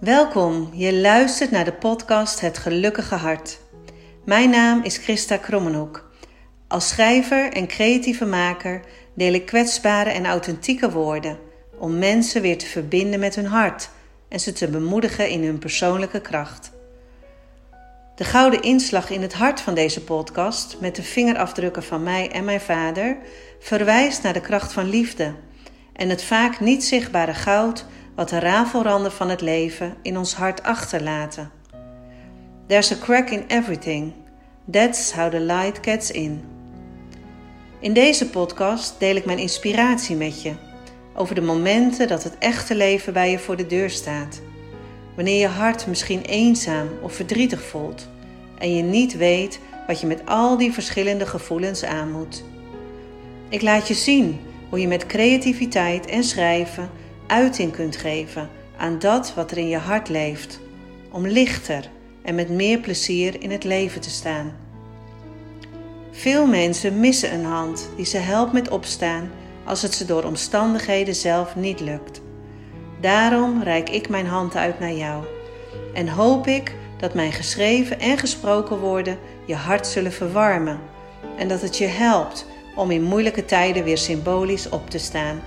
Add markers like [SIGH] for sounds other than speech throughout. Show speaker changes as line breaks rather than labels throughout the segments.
Welkom, je luistert naar de podcast Het Gelukkige Hart. Mijn naam is Christa Krommenhoek. Als schrijver en creatieve maker deel ik kwetsbare en authentieke woorden om mensen weer te verbinden met hun hart en ze te bemoedigen in hun persoonlijke kracht. De gouden inslag in het hart van deze podcast, met de vingerafdrukken van mij en mijn vader, verwijst naar de kracht van liefde en het vaak niet zichtbare goud wat de rafelranden van het leven in ons hart achterlaten. There's a crack in everything. That's how the light gets in. In deze podcast deel ik mijn inspiratie met je over de momenten dat het echte leven bij je voor de deur staat. Wanneer je hart misschien eenzaam of verdrietig voelt en je niet weet wat je met al die verschillende gevoelens aan moet. Ik laat je zien hoe je met creativiteit en schrijven uiting kunt geven aan dat wat er in je hart leeft, om lichter en met meer plezier in het leven te staan. Veel mensen missen een hand die ze helpt met opstaan als het ze door omstandigheden zelf niet lukt. Daarom reik ik mijn hand uit naar jou en hoop ik dat mijn geschreven en gesproken woorden je hart zullen verwarmen en dat het je helpt om in moeilijke tijden weer symbolisch op te staan.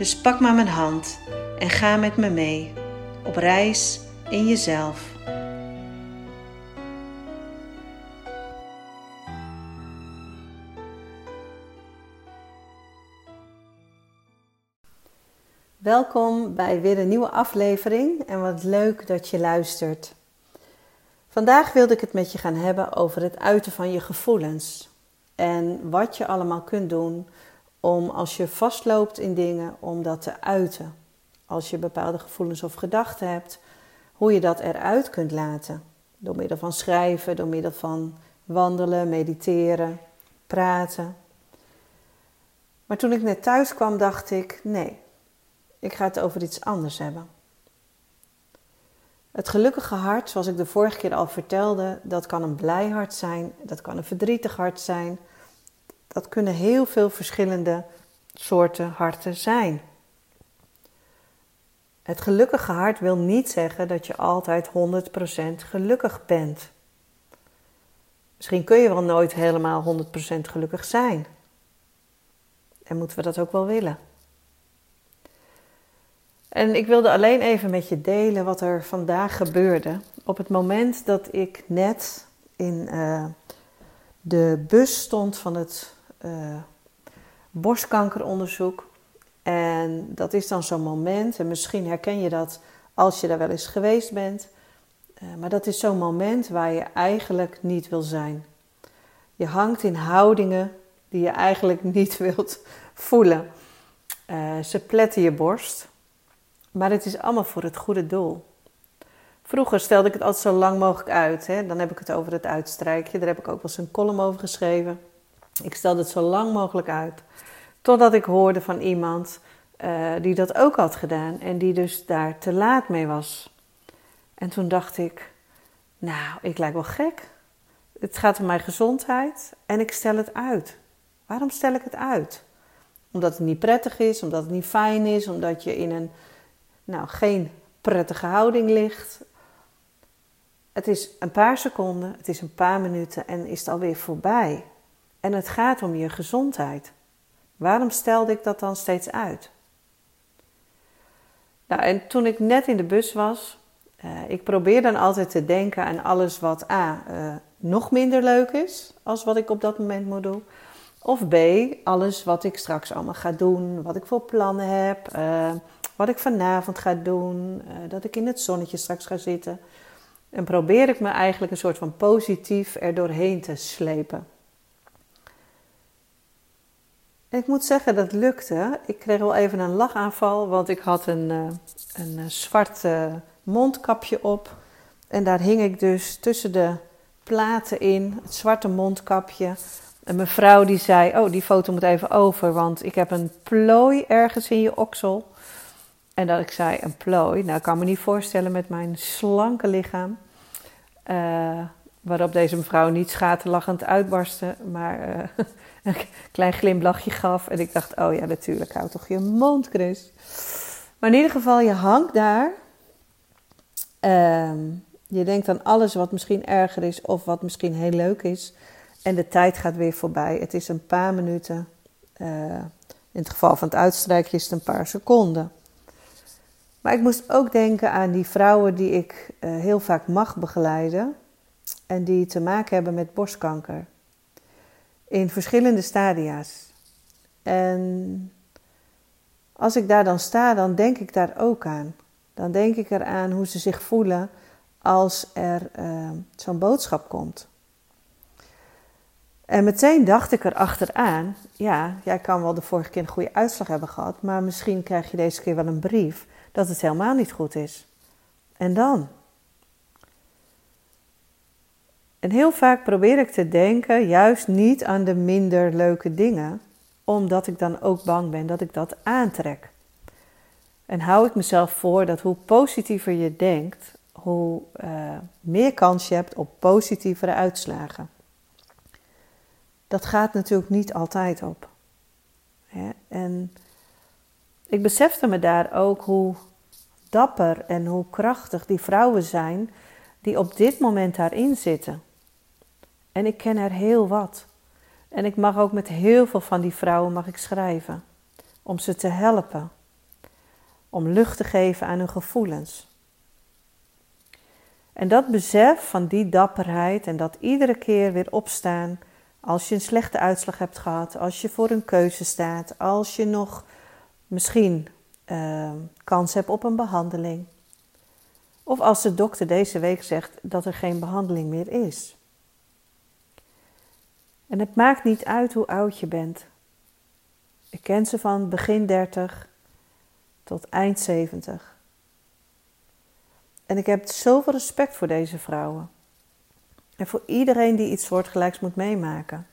Dus pak maar mijn hand en ga met me mee op reis in jezelf. Welkom bij weer een nieuwe aflevering en wat leuk dat je luistert. Vandaag wilde ik het met je gaan hebben over het uiten van je gevoelens en wat je allemaal kunt doen om als je vastloopt in dingen, om dat te uiten. Als je bepaalde gevoelens of gedachten hebt, hoe je dat eruit kunt laten. Door middel van schrijven, door middel van wandelen, mediteren, praten. Maar toen ik net thuis kwam, dacht ik: nee, ik ga het over iets anders hebben. Het gelukkige hart, zoals ik de vorige keer al vertelde, dat kan een blij hart zijn, dat kan een verdrietig hart zijn, dat kunnen heel veel verschillende soorten harten zijn. Het gelukkige hart wil niet zeggen dat je altijd 100% gelukkig bent. Misschien kun je wel nooit helemaal 100% gelukkig zijn. En moeten we dat ook wel willen. En ik wilde alleen even met je delen wat er vandaag gebeurde. Op het moment dat ik net in uh, de bus stond van het uh, borstkankeronderzoek. En dat is dan zo'n moment, en misschien herken je dat als je daar wel eens geweest bent. Uh, maar dat is zo'n moment waar je eigenlijk niet wil zijn. Je hangt in houdingen die je eigenlijk [LAUGHS] niet wilt voelen. Uh, ze pletten je borst, maar het is allemaal voor het goede doel. Vroeger stelde ik het altijd zo lang mogelijk uit. Hè? Dan heb ik het over het uitstrijkje. Daar heb ik ook wel eens een column over geschreven. Ik stelde het zo lang mogelijk uit. Totdat ik hoorde van iemand uh, die dat ook had gedaan en die dus daar te laat mee was. En toen dacht ik, nou, ik lijk wel gek. Het gaat om mijn gezondheid en ik stel het uit. Waarom stel ik het uit? Omdat het niet prettig is, omdat het niet fijn is, omdat je in een, nou, geen prettige houding ligt. Het is een paar seconden, het is een paar minuten en is het alweer voorbij. En het gaat om je gezondheid. Waarom stelde ik dat dan steeds uit? Nou, en toen ik net in de bus was, uh, ik probeer dan altijd te denken aan alles wat A. Uh, nog minder leuk is als wat ik op dat moment moet doen. Of B. Alles wat ik straks allemaal ga doen, wat ik voor plannen heb, uh, wat ik vanavond ga doen, dat ik in het zonnetje straks ga zitten. En probeer ik me eigenlijk een soort van positief er doorheen te slepen. Ik moet zeggen, dat lukte. Ik kreeg wel even een lachaanval, want ik had een, uh, een uh, zwart uh, mondkapje op. En daar hing ik dus tussen de platen in, het zwarte mondkapje. Een mevrouw die zei, oh die foto moet even over, want ik heb een plooi ergens in je oksel. En dat ik zei, een plooi? Nou, ik kan me niet voorstellen met mijn slanke lichaam. waarop deze mevrouw niet schaterlachend uitbarstte, maar [LAUGHS] een klein glimlachje gaf. En ik dacht, oh ja, natuurlijk, hou toch je mond, Chris. Maar in ieder geval, je hangt daar. Ehm, je denkt aan alles wat misschien erger is of wat misschien heel leuk is. En de tijd gaat weer voorbij. Het is een paar minuten. Uh, in het geval van het uitstrijkje is het een paar seconden. Maar ik moest ook denken aan die vrouwen die ik uh, heel vaak mag begeleiden. En die te maken hebben met borstkanker. In verschillende stadia's. En als ik daar dan sta, dan denk ik daar ook aan. Dan denk ik eraan hoe ze zich voelen als er uh, zo'n boodschap komt. En meteen dacht ik er achteraan, ja, jij kan wel de vorige keer een goede uitslag hebben gehad, maar misschien krijg je deze keer wel een brief dat het helemaal niet goed is. En dan? En heel vaak probeer ik te denken juist niet aan de minder leuke dingen, omdat ik dan ook bang ben dat ik dat aantrek. En hou ik mezelf voor dat hoe positiever je denkt, hoe uh, meer kans je hebt op positievere uitslagen. Dat gaat natuurlijk niet altijd op. En ik besefte me daar ook hoe dapper en hoe krachtig die vrouwen zijn die op dit moment daarin zitten. En ik ken er heel wat. En ik mag ook met heel veel van die vrouwen mag ik schrijven. Om ze te helpen. Om lucht te geven aan hun gevoelens. En dat besef van die dapperheid en dat iedere keer weer opstaan als je een slechte uitslag hebt gehad, als je voor een keuze staat, als je nog misschien uh, kans hebt op een behandeling. Of als de dokter deze week zegt dat er geen behandeling meer is. En het maakt niet uit hoe oud je bent. Ik ken ze van begin 30 tot eind 70. En ik heb zoveel respect voor deze vrouwen. En voor iedereen die iets soortgelijks moet meemaken.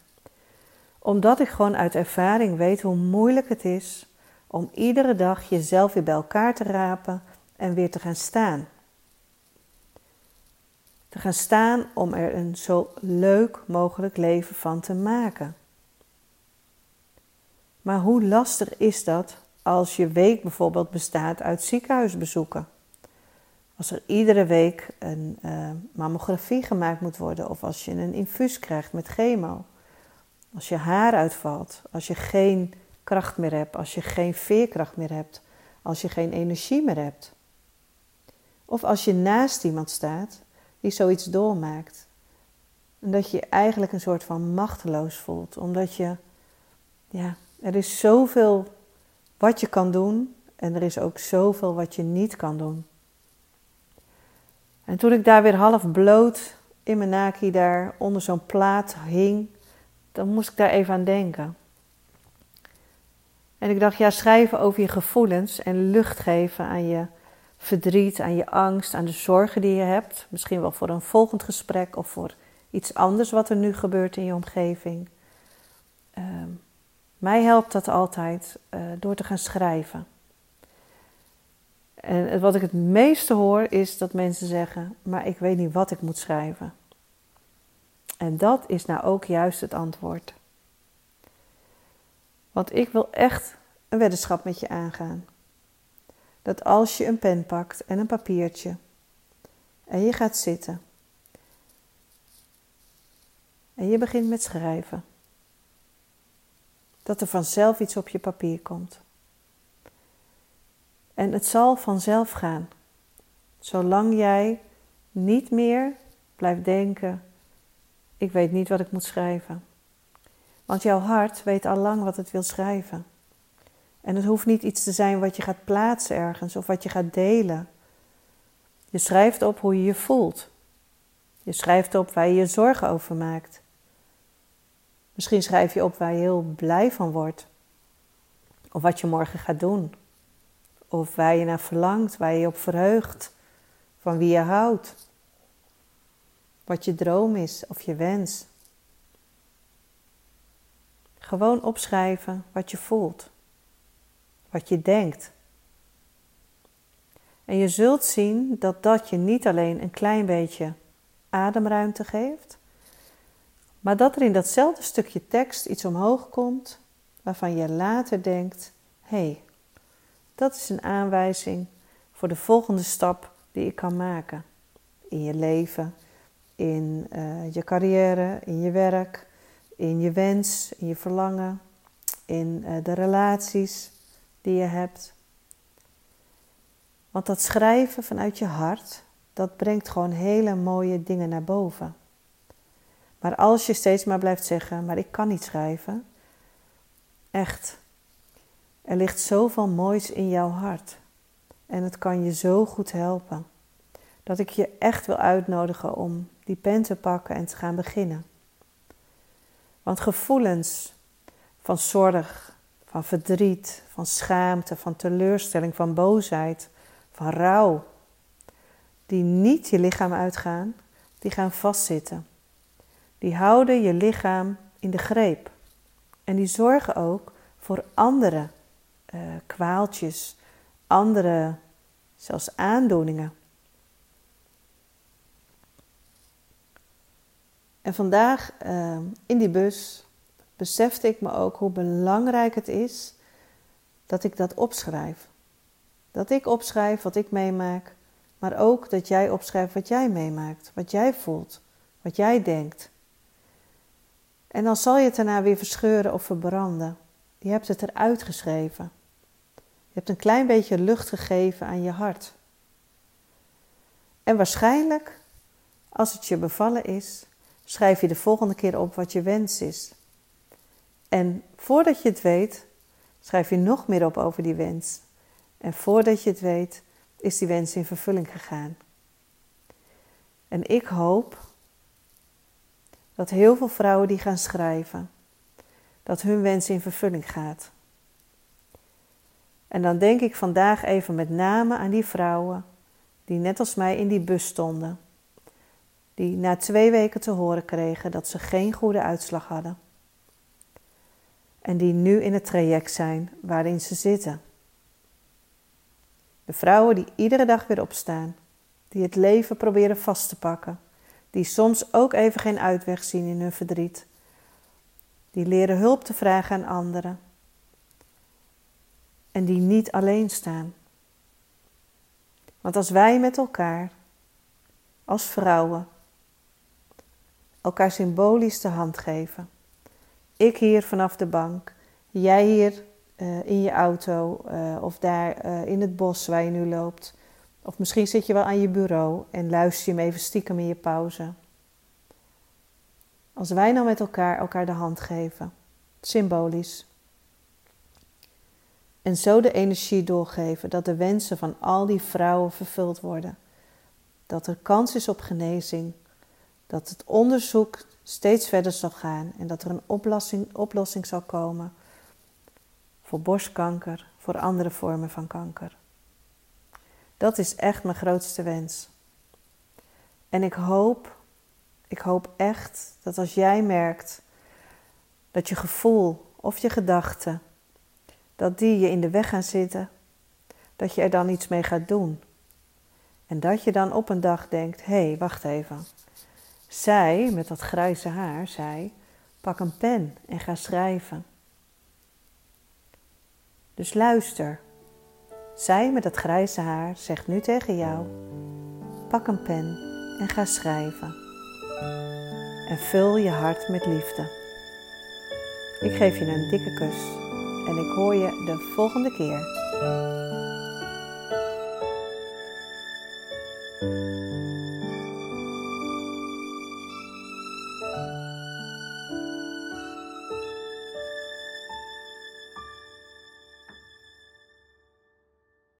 Omdat ik gewoon uit ervaring weet hoe moeilijk het is om iedere dag jezelf weer bij elkaar te rapen en weer te gaan staan. Te gaan staan om er een zo leuk mogelijk leven van te maken. Maar hoe lastig is dat als je week bijvoorbeeld bestaat uit ziekenhuisbezoeken? Als er iedere week een uh, mammografie gemaakt moet worden, of als je een infuus krijgt met chemo, als je haar uitvalt, als je geen kracht meer hebt, als je geen veerkracht meer hebt, als je geen energie meer hebt. Of als je naast iemand staat die zoiets doormaakt. En dat je eigenlijk een soort van machteloos voelt, omdat je, ja, er is zoveel wat je kan doen en er is ook zoveel wat je niet kan doen. En toen ik daar weer half bloot in mijn naki daar onder zo'n plaat hing, dan moest ik daar even aan denken. En ik dacht, ja, schrijven over je gevoelens en lucht geven aan je verdriet, aan je angst, aan de zorgen die je hebt. Misschien wel voor een volgend gesprek of voor iets anders wat er nu gebeurt in je omgeving. Uh, mij helpt dat altijd uh, door te gaan schrijven. En wat ik het meeste hoor is dat mensen zeggen: Maar ik weet niet wat ik moet schrijven. En dat is nou ook juist het antwoord. Want ik wil echt een weddenschap met je aangaan. Dat als je een pen pakt en een papiertje en je gaat zitten en je begint met schrijven, dat er vanzelf iets op je papier komt. En het zal vanzelf gaan. Zolang jij niet meer blijft denken: ik weet niet wat ik moet schrijven. Want jouw hart weet al lang wat het wil schrijven. En het hoeft niet iets te zijn wat je gaat plaatsen ergens of wat je gaat delen. Je schrijft op hoe je je voelt. Je schrijft op waar je je zorgen over maakt. Misschien schrijf je op waar je heel blij van wordt. Of wat je morgen gaat doen. Of waar je naar verlangt, waar je je op verheugt. Van wie je houdt. Wat je droom is of je wens. Gewoon opschrijven wat je voelt. Wat je denkt. En je zult zien dat dat je niet alleen een klein beetje ademruimte geeft, maar dat er in datzelfde stukje tekst iets omhoog komt waarvan je later denkt: hé, hey, dat is een aanwijzing voor de volgende stap die ik kan maken. In je leven, in uh, je carrière, in je werk, in je wens, in je verlangen, in uh, de relaties die je hebt. Want dat schrijven vanuit je hart, dat brengt gewoon hele mooie dingen naar boven. Maar als je steeds maar blijft zeggen, maar ik kan niet schrijven, echt, er ligt zoveel moois in jouw hart. En het kan je zo goed helpen. Dat ik je echt wil uitnodigen om die pen te pakken en te gaan beginnen. Want gevoelens van zorg, van verdriet, van schaamte, van teleurstelling, van boosheid, van rouw, die niet je lichaam uitgaan, die gaan vastzitten. Die houden je lichaam in de greep. En die zorgen ook voor andere uh, kwaaltjes, andere zelfs aandoeningen. En vandaag uh, in die bus besefte ik me ook hoe belangrijk het is dat ik dat opschrijf. Dat ik opschrijf wat ik meemaak, maar ook dat jij opschrijft wat jij meemaakt, wat jij voelt, wat jij denkt. En dan zal je het daarna weer verscheuren of verbranden. Je hebt het eruit geschreven. Je hebt een klein beetje lucht gegeven aan je hart. En waarschijnlijk, als het je bevallen is, schrijf je de volgende keer op wat je wens is. En voordat je het weet, schrijf je nog meer op over die wens. En voordat je het weet, is die wens in vervulling gegaan. En ik hoop dat heel veel vrouwen die gaan schrijven, dat hun wens in vervulling gaat. En dan denk ik vandaag even met name aan die vrouwen die net als mij in die bus stonden, die na twee weken te horen kregen dat ze geen goede uitslag hadden. En die nu in het traject zijn waarin ze zitten. De vrouwen die iedere dag weer opstaan, die het leven proberen vast te pakken, die soms ook even geen uitweg zien in hun verdriet, die leren hulp te vragen aan anderen en die niet alleen staan. Want als wij met elkaar, als vrouwen, elkaar symbolisch de hand geven, ik hier vanaf de bank, jij hier uh, in je auto uh, of daar uh, in het bos waar je nu loopt. Of misschien zit je wel aan je bureau en luister je hem even stiekem in je pauze. Als wij nou met elkaar elkaar de hand geven, symbolisch. En zo de energie doorgeven dat de wensen van al die vrouwen vervuld worden. Dat er kans is op genezing. Dat het onderzoek steeds verder zal gaan en dat er een oplossing, oplossing zal komen voor borstkanker, voor andere vormen van kanker. Dat is echt mijn grootste wens. En ik hoop, ik hoop echt dat als jij merkt dat je gevoel of je gedachten, dat die je in de weg gaan zitten, dat je er dan iets mee gaat doen. En dat je dan op een dag denkt: hé, hey, wacht even. Zij met dat grijze haar zei: pak een pen en ga schrijven. Dus luister. Zij met het grijze haar zegt nu tegen jou: pak een pen en ga schrijven. En vul je hart met liefde. Ik geef je een dikke kus en ik hoor je de volgende keer.